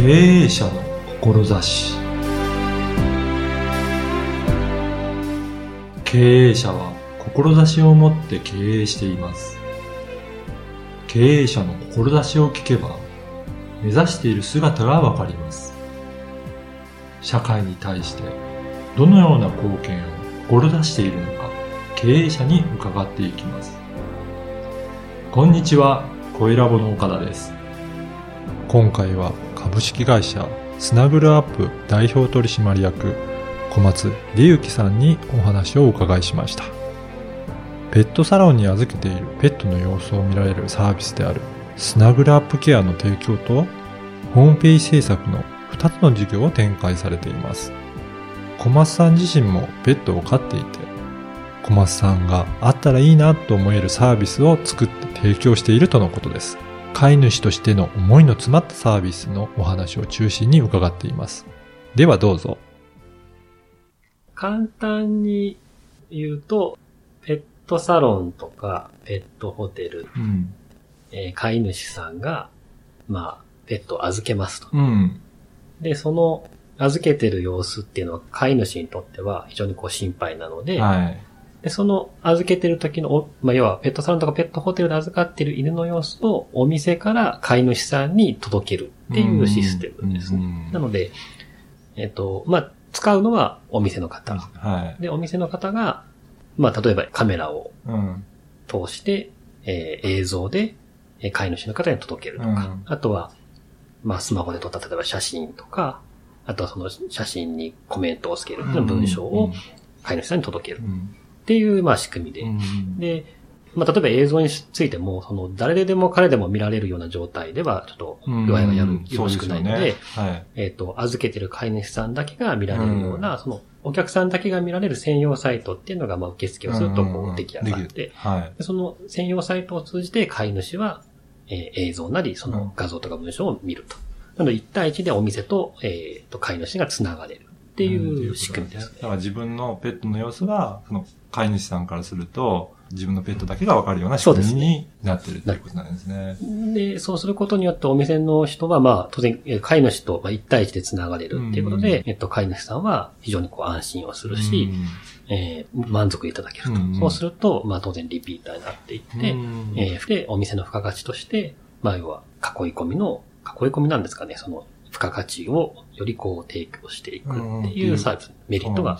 経営者の志。経営者は志を持って経営しています。経営者の志を聞けば目指している姿がわかります。社会に対してどのような貢献を志しているのか経営者に伺っていきます。こんにちは小ラボの岡田です。今回は株式会社スナグルアップ代表取締役小松理之さんにお話をお伺いしました。ペットサロンに預けているペットの様子を見られるサービスであるスナグルアップケアの提供とホームページ制作の2つの事業を展開されています。小松さん自身もペットを飼っていて小松さんがあったらいいなと思えるサービスを作って提供しているとのことです。飼い主としての思いの詰まったサービスのお話を中心に伺っています。ではどうぞ。簡単に言うと、ペットサロンとかペットホテル、うん、えー、飼い主さんが、まあ、ペットを預けますと。うん、で、その預けてる様子っていうのは飼い主にとっては非常にこう心配なので、はい、で、その預けてる時の、まあ、要はペットサロンとかペットホテルで預かってる犬の様子をお店から飼い主さんに届けるっていうシステムですね。なので、えっ、と、まあ、使うのはお店の方。はい、で、お店の方が、まあ、例えばカメラを通して、うん、えー、映像で飼い主の方に届けるとか、うん、あとは、まあ、スマホで撮った例えば写真とか、あとはその写真にコメントをつけるっていう文章を飼い主さんに届ける。うんっていう、まあ仕組みで。うん、で、まあ例えば映像についても、その誰でも彼でも見られるような状態では、ちょっと具合がやる、よろしくないので、ね。はい、えっ、と、預けてる飼い主さんだけが見られるような、うん、そのお客さんだけが見られる専用サイトっていうのが、まあ受付をするとこう出来上がって、はい、その専用サイトを通じて飼い主は、えー、映像なり、その画像とか文章を見ると。なので、1対1でお店と、えっ、ー、と、飼い主が繋がれるっていう仕組みです、ね、だから自分のペットの様子が、その飼い主さんからすると、自分のペットだけがわかるような仕組みになってるということなんですね。で、そうすることによってお店の人は、まあ、当然、飼い主と1対1で繋がれるっていうことで、えっと、飼い主さんは非常にこう安心をするし、えー、満足いただけると。そうすると、まあ当然リピーターになっていって、えー、で、お店の付加価値として、まあ要は囲い込みの、囲い込みなんですかね、その付加価値をよりこう提供していくっていうサービス、メリットが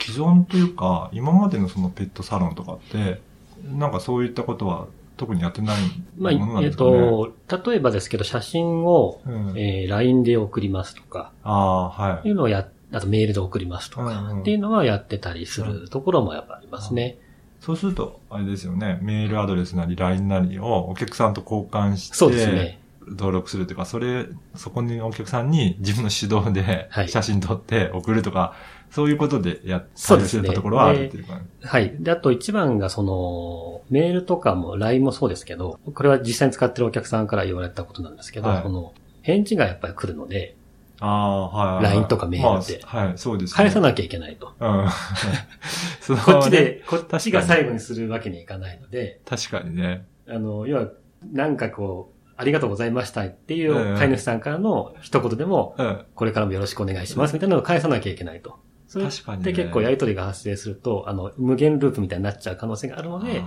既存というか、今までのそのペットサロンとかって、なんかそういったことは特にやってないものなんですかね、まあ、えっ、と、例えばですけど、写真を、うん、えー、LINE で送りますとか、あはい。いうのをや、あとメールで送りますとか、っていうのはやってたりするところもやっぱありますね。そうすると、あれですよね、メールアドレスなり LINE なりをお客さんと交換して、そうですね。登録するというか、それ、そこにお客さんに自分の指導で写真撮って送るとか、はい、そういうことでやったりするところはあるっていうか、ね、はい。で、あと一番がその、メールとかも LINE もそうですけど、これは実際に使ってるお客さんから言われたことなんですけど、はい、その、返事がやっぱり来るので、ああ、はい、はい。LINE とかメールって。まあ、はい、そうです、ね、返さなきゃいけないと。うん。こっちで、こっちが最後にするわけにいかないので。確かにね。あの、要は、なんかこう、ありがとうございましたっていう飼い主さんからの一言でも、これからもよろしくお願いしますみたいなのを返さなきゃいけないと。それで結構やりとりが発生すると、あの、無限ループみたいになっちゃう可能性があるので、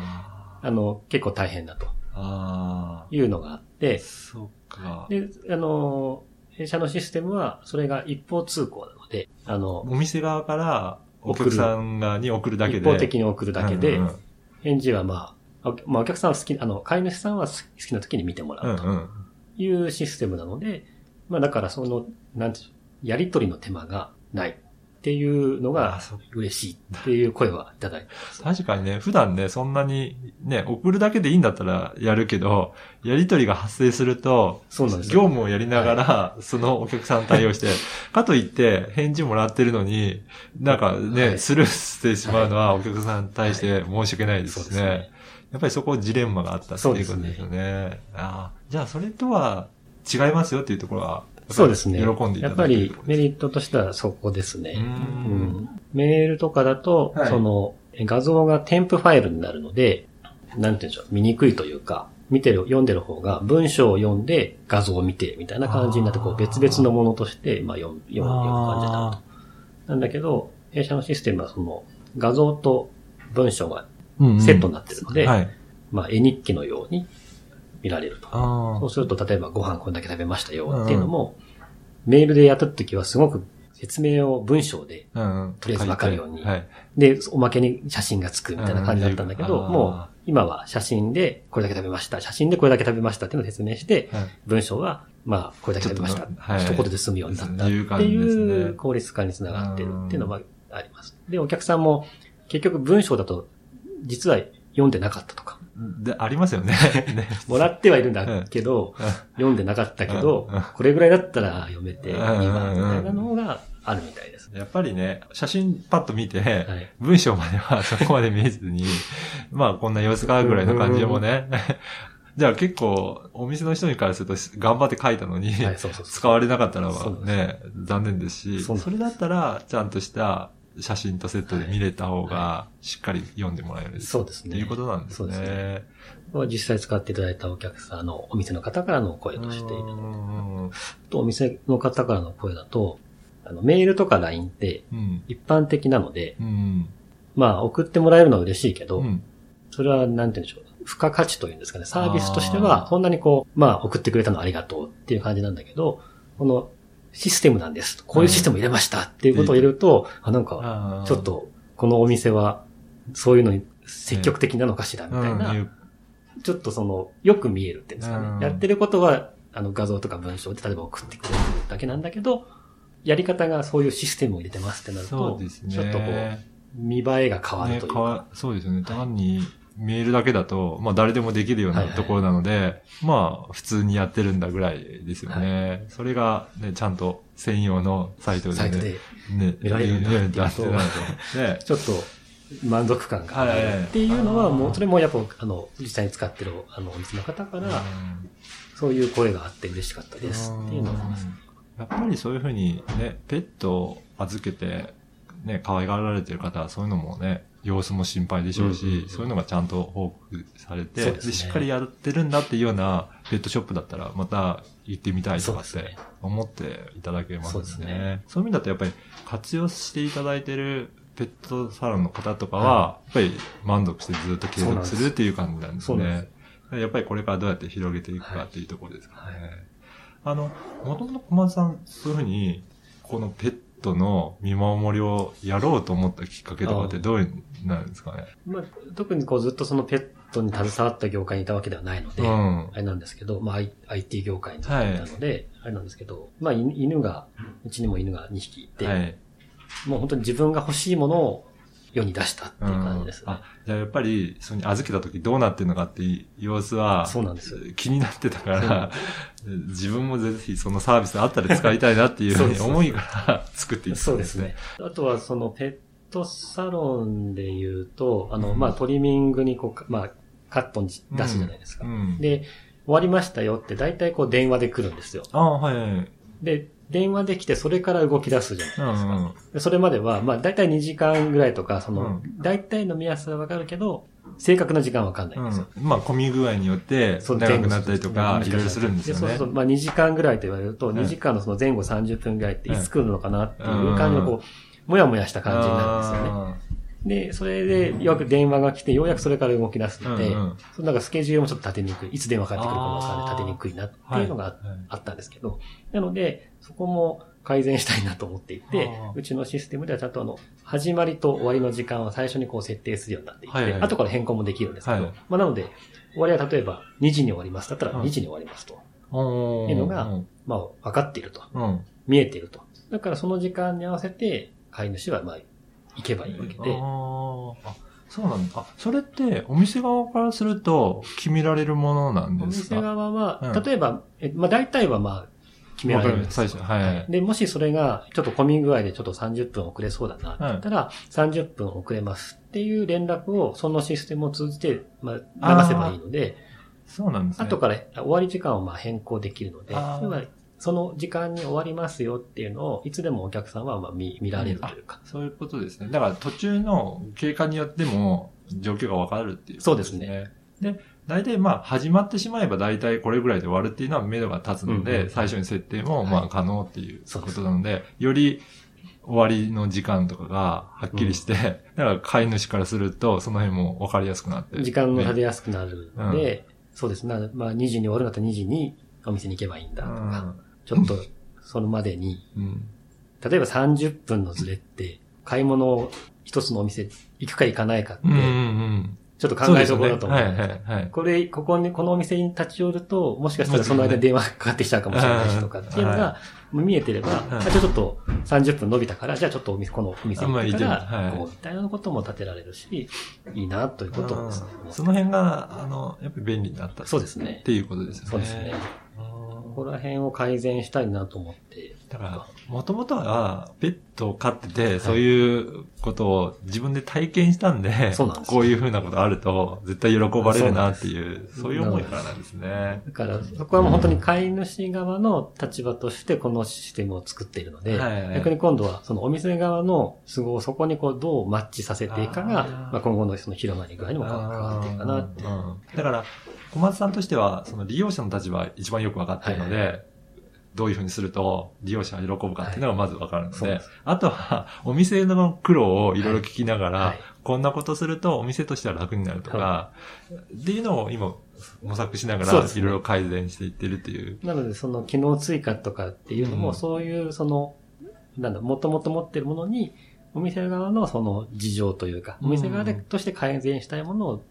あの、結構大変だと。いうのがあって、そっか。で、あの、弊社のシステムは、それが一方通行なので、あの、お店側からお客さん側に送るだけで。一方的に送るだけで、返事はまあ、まあ、お客さんは好き、あの、飼い主さんは好きな時に見てもらうと。いうシステムなので、うんうん、まあだからその、なんていうやりとりの手間がないっていうのが嬉しいっていう声はいただいてます。確かにね、普段ね、そんなにね、送るだけでいいんだったらやるけど、やりとりが発生すると、そうなんです業務をやりながら、はい、そのお客さん対応して、かといって返事もらってるのに、なんかね、はい、スルーしてしまうのはお客さんに対して申し訳ないですね。はいやっぱりそこジレンマがあったっていうことですよね。ねあじゃあそれとは違いますよっていうところは、そうですね。喜んでいただやっぱりメリットとしてはそこですね。うん、メールとかだと、はい、その画像が添付ファイルになるので、なんていうんでしょう、見にくいというか、見てる、読んでる方が文章を読んで画像を見てみたいな感じになって、こう別々のものとして、まあ読む、読む、読む感じになると。なんだけど、弊社のシステムはその画像と文章がセットになってるので、うんうんはい、まあ絵日記のように見られると。そうすると、例えばご飯こんだけ食べましたよっていうのも、うん、メールでやった時はすごく説明を文章で、とりあえずわかるように、はい、で、おまけに写真がつくみたいな感じだったんだけど、もう今は写真でこれだけ食べました、写真でこれだけ食べましたっていうのを説明して、文章は、まあ、これだけ食べました。一言で済むようになった。っていう効率化につながってるっていうのはあります。で、お客さんも結局文章だと実は読んでなかったとか。で、ありますよね。もらってはいるんだけど、読んでなかったけど、これぐらいだったら読めていいわ、みたいなのがあるみたいです。やっぱりね、写真パッと見て、はい、文章までは そこまで見えずに、まあこんな様子がぐらいの感じもね、じゃあ結構、お店の人にからすると頑張って書いたのに、使われなかったらね、残念ですし、それだったら、ちゃんとした写真とセットで見れた方が、しっかり読んでもらえる。そうですね。っていうことなんですね。そうですね。実際使っていただいたお客さんのお店の方からの声として、とお店の方からの声だと、あの、メールとか LINE って一般的なので、うん、まあ送ってもらえるのは嬉しいけど、うん、それはなんて言うんでしょう。付加価値というんですかね。サービスとしては、そんなにこう、まあ送ってくれたのありがとうっていう感じなんだけど、このシステムなんです。こういうシステム入れましたっていうことを入れると、あ、なんか、ちょっと、このお店は、そういうのに積極的なのかしらみたいな、ちょっとその、よく見えるっていうんですかね。やってることは、あの画像とか文章で例えば送ってくれるだけなんだけど、やり方がそういうシステムを入れてますってなると、ちょっとこう、見栄えが変わるというか。ね、そうですね。単にメールだけだと、まあ誰でもできるようなところなので、はいはい、まあ普通にやってるんだぐらいですよね。はい、それがね、ちゃんと専用のサイトで、ね、サイトでね、見られるようになってると、ね、ちょっと満足感があるっていうのは、もうそれもやっぱあの実際に使ってるあのお店の方から、そういう声があって嬉しかったですっていうのがあります。やっぱりそういうふうにね、ペットを預けて、ね、可愛がられてる方はそういうのもね、様子も心配でしょうし、うんうんうん、そういうのがちゃんと報告されて、で、ね、しっかりやってるんだっていうようなペットショップだったら、また行ってみたいとかって思っていただけますね。そう、ね、そういう意味だとやっぱり活用していただいてるペットサロンの方とかは、やっぱり満足してずっと継続するっていう感じなんですね。やっぱりこれからどうやって広げていくかっていうところですかね。はい、あの、元々小松さん、そういうふうに、このペットの見守りをやろうと思ったきっかけとかってどうなんですかね？まあ、特にこうずっとそのペットに携わった業界にいたわけではないので、うん、あれなんですけど、まあ IT 業界にいたので、はい、あれなんですけど、まあ犬が、うちにも犬が2匹いて、はい、もう本当に自分が欲しいものを世に出したっていう感じです、ねうん、あ、じゃあやっぱり、その預けた時どうなってるのかっていう様子は、そうなんです。気になってたから、自分もぜひそのサービスあったら使いたいなっていうふうに思いから作っていったんですね。そうですね。あとはそのペットサロンで言うと、あの、うん、まあ、トリミングにこう、まあ、カットに出すじゃないですか。うん、で、終わりましたよって大体こう電話で来るんですよ。ああ、はい、はい。で、電話できてそれから動き出すじゃないですか。うんうん、それまでは、まあ大体2時間ぐらいとか、その、大体の目安はわかるけど、正確な時間はわかんないんですよ。うん、まあ、混み具合によって、長くなったりとか、いろいろするんですよね。そうそう。まあ2時間ぐらいと言われると、2時間のその前後30分ぐらいっていつ来るのかなっていう感じのこう、もやもやした感じになるんですよね。で、それで、よく電話が来て、ようやくそれから動き出すので、うんうん、そのなんかスケジュールもちょっと立てにくい。いつ電話かかってくるかもわかんない。立てにくいなっていうのがあったんですけど、なので、そこも改善したいなと思っていて、うちのシステムではちゃんとあの、始まりと終わりの時間は最初にこう設定するようになっていて、はいはい、後から変更もできるんですけど、はい、まあなので、終わりは例えば2時に終わります。だったら2時に終わりますと。いうのが、まあ分かっていると。見えていると。だからその時間に合わせて、飼い主はまあ、行けばいいわけで。そうなんだ。あ、それってお店側からすると決められるものなんですか？お店側は、うん、例えば、えまあ大体はまあ、決められるんです。最初、はい。で、もしそれが、ちょっと混み具合でちょっと30分遅れそうだなって言ったら、はい、30分遅れますっていう連絡を、そのシステムを通じて、まあ、流せばいいので、そうなんですね。後から終わり時間をまあ変更できるので、その時間に終わりますよっていうのを、いつでもお客さんはまあ見見られるというか、うん、そういうことですね。だから途中の経過によっても状況がわかるっていう、ね、そうですね。で、大体まあ始まってしまえば大体これぐらいで終わるっていうのは目処が立つので、うん、最初に設定もまあ可能っていうことなので、はい、より終わりの時間とかがはっきりして、うん、だから飼い主からするとその辺も分かりやすくなって。時間も立てやすくなるので、うん、そうです。ね。まあ2時に終わるんだったら2時にお店に行けばいいんだとか、ちょっとそのまでに、例えば30分のズレって、買い物を一つのお店行くか行かないかって、ちょっと考えどころだと思う。うね、はいはいはい。これ、ここに、このお店に立ち寄ると、もしかしたらその間電話かかってきちゃうかもしれないしとかっていうのが、見えてれば、はい、ちょっと30分伸びたから、じゃあちょっとお店、このお店に行ったら、こう、みたいなことも立てられるし、いいなということですね。その辺が、あの、やっぱり便利になった。そうですね。っていうことですね。そうですね。ここら辺を改善したいなと思って。だから、もともとは、ペットを飼ってて、そういうことを自分で体験したんで、そうなんです。こういうふうなことあると、絶対喜ばれるなっていう、そういう思いからなんですね。だから、そこはもう本当に飼い主側の立場としてこのシステムを作っているので、逆に今度はそのお店側の都合をそこにこうどうマッチさせていくかが、まあ、今後のその広まり具合にも変わっていくかなって。だから、小松さんとしては、その利用者の立場一番よくわかっているので、はいどういうふうにすると利用者が喜ぶかっていうのがまずわかるので、はい、あとはお店の苦労をいろいろ聞きながら、はい、こんなことするとお店としては楽になるとか、はい、っていうのを今模索しながらいろいろ改善していってるっていう。なのでその機能追加とかっていうのも、そういうその、なんだ、もともと持ってるものに、お店側のその事情というか、お店側でとして改善したいものを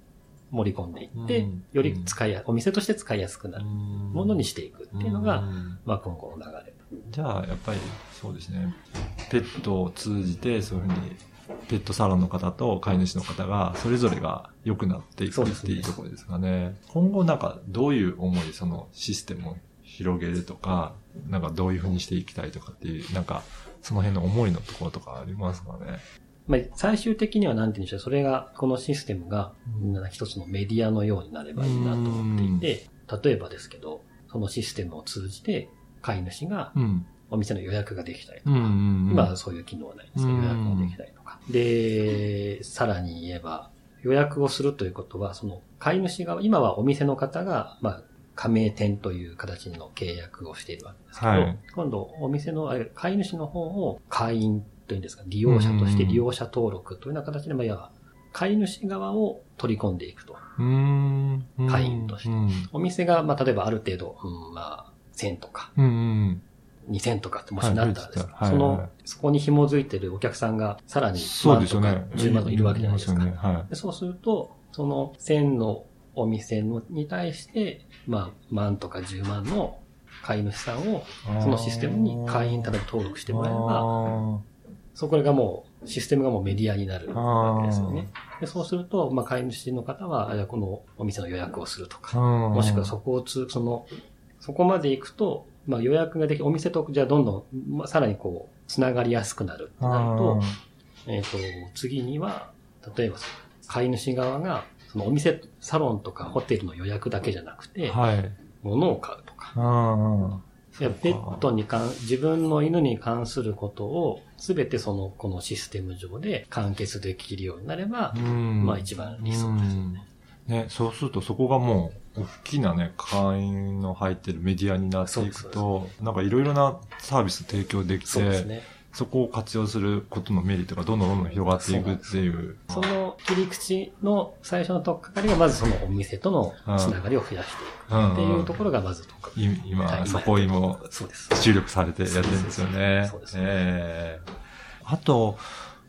盛り込んでいって、より使いや、お店として使いやすくなるものにしていくっていうのが、まあ今後の流れ。じゃあ、やっぱりそうですね。ペットを通じて、そういうふうに、ペットサロンの方と飼い主の方が、それぞれが良くなっていくっていうところですかね。ね今後なんか、どういう思い、そのシステムを広げるとか、なんかどういうふうにしていきたいとかっていう、なんか、その辺の思いのところとかありますかね？まあ、最終的には何て言うんでしょう、それが、このシステムが、一つのメディアのようになればいいなと思っていて、例えばですけど、そのシステムを通じて、飼い主が、お店の予約ができたりとか、今はそういう機能はないんですけど、予約ができたりとか。で、さらに言えば、予約をするということは、その飼い主が、今はお店の方が、まあ、加盟店という形の契約をしているわけですけど、はい、今度お店の飼い主の方を会員というんですか、利用者として利用者登録というような形で、まあ、いわば、飼い主側を取り込んでいくと。会員として。お店が、まあ、例えばある程度、うん、まあ、1000とか、2000とかってもしなったらですね、その、そこに紐づいてるお客さんがさらに万とか10万といるわけじゃないですか。そうすると、その1000のお店のに対して、まあ、万とか10万の飼い主さんを、そのシステムに会員、例えば登録してもらえば、そこがもう、システムがもうメディアになるわけですよね。でそうすると、まあ、飼い主の方は、あこのお店の予約をするとか、もしくはそこをつ、その、そこまで行くと、まあ、予約ができ、お店と、じゃあどんどん、まあ、さらにこう、つながりやすくなるとなると、えっ、ー、と、次には、例えば、飼い主側が、そのお店、サロンとかホテルの予約だけじゃなくて、はい、物を買うとか、ペットに関、自分の犬に関することを、すべてその、このシステム上で完結できるようになれば、まあ一番理想ですよね。ね、そうするとそこがもう、大きなね、会員の入ってるメディアになっていくと、なんかいろいろなサービス提供できて、そうですね。そこを活用することのメリットがどんどんどんどん広がっていくっていう。その切り口の最初のとっかかりがまずそのお店とのつながりを増やしていくっていうところがまずとっかかり。今、そこにも注力されてやってるんですよね。そうですね。えー、あと、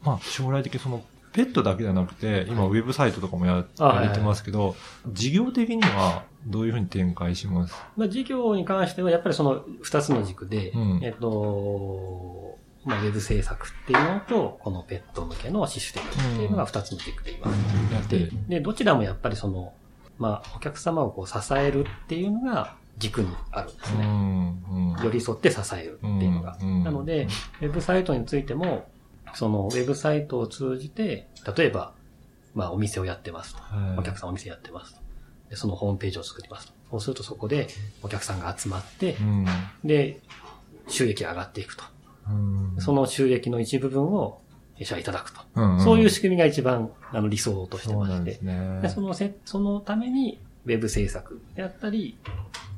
まあ将来的にそのペットだけじゃなくて、今ウェブサイトとかもやられてますけど、事業的にはどういうふうに展開します？まあ事業に関してはやっぱりその二つの軸で、うん、えっと、まあ、ウェブ制作っていうのと、このペット向けのシステムっていうのが二つの軸で今やって、で、どちらもやっぱりその、まあ、お客様をこう支えるっていうのが軸にあるんですね。寄り添って支えるっていうのが。なので、ウェブサイトについても、そのウェブサイトを通じて、例えば、まあ、お店をやってますと。お客さんお店やってますと。で、そのホームページを作りますと。そうするとそこでお客さんが集まって、で、収益上がっていくと。その収益の一部分を社いただくと。うんうん、そういう仕組みが一番あの理想としてまして。そね、でそのせそのために、ウェブ制作であったり、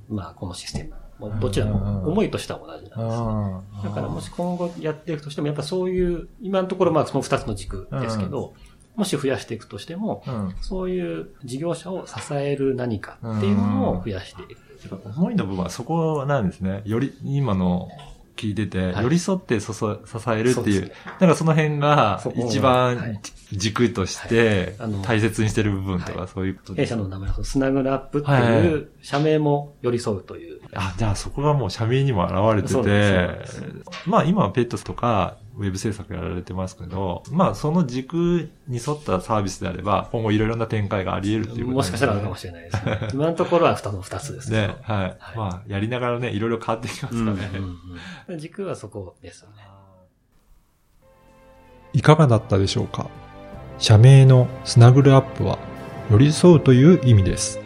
まあ、このシステム。どちらも思いとしては同じなんですね。だからもし今後やっていくとしても、やっぱそういう、今のところまあその二つの軸ですけど、もし増やしていくとしても、そういう事業者を支える何かっていうのを増やしていく。思いの部分はそこなんですね。より今の聞いてて、寄り添って支えるっていう、なんかその辺が一番軸として大切にしてる部分とかそういうことです。弊社の名前はスナグルアップっていう社名も寄り添うという。あ、じゃあそこがもう社名にも現れてて、まあ今はペットとかウェブ制作やられてますけど、まあその軸に沿ったサービスであれば、今後いろいろな展開があり得るっていうこと、ね、もしかしたらあるかもしれないですね。今のところは二の二つですね。はい。はい、まあやりながらね、いろいろ変わっていきますかね。うんうん、軸はそこですよね。いかがだったでしょうか？社名のスナグルアップは寄り添うという意味です。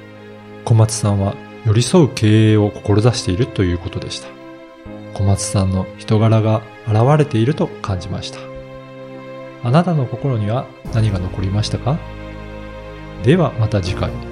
小松さんは寄り添う経営を志しているということでした。小松さんの人柄が現れていると感じました。あなたの心には何が残りましたか？ではまた次回。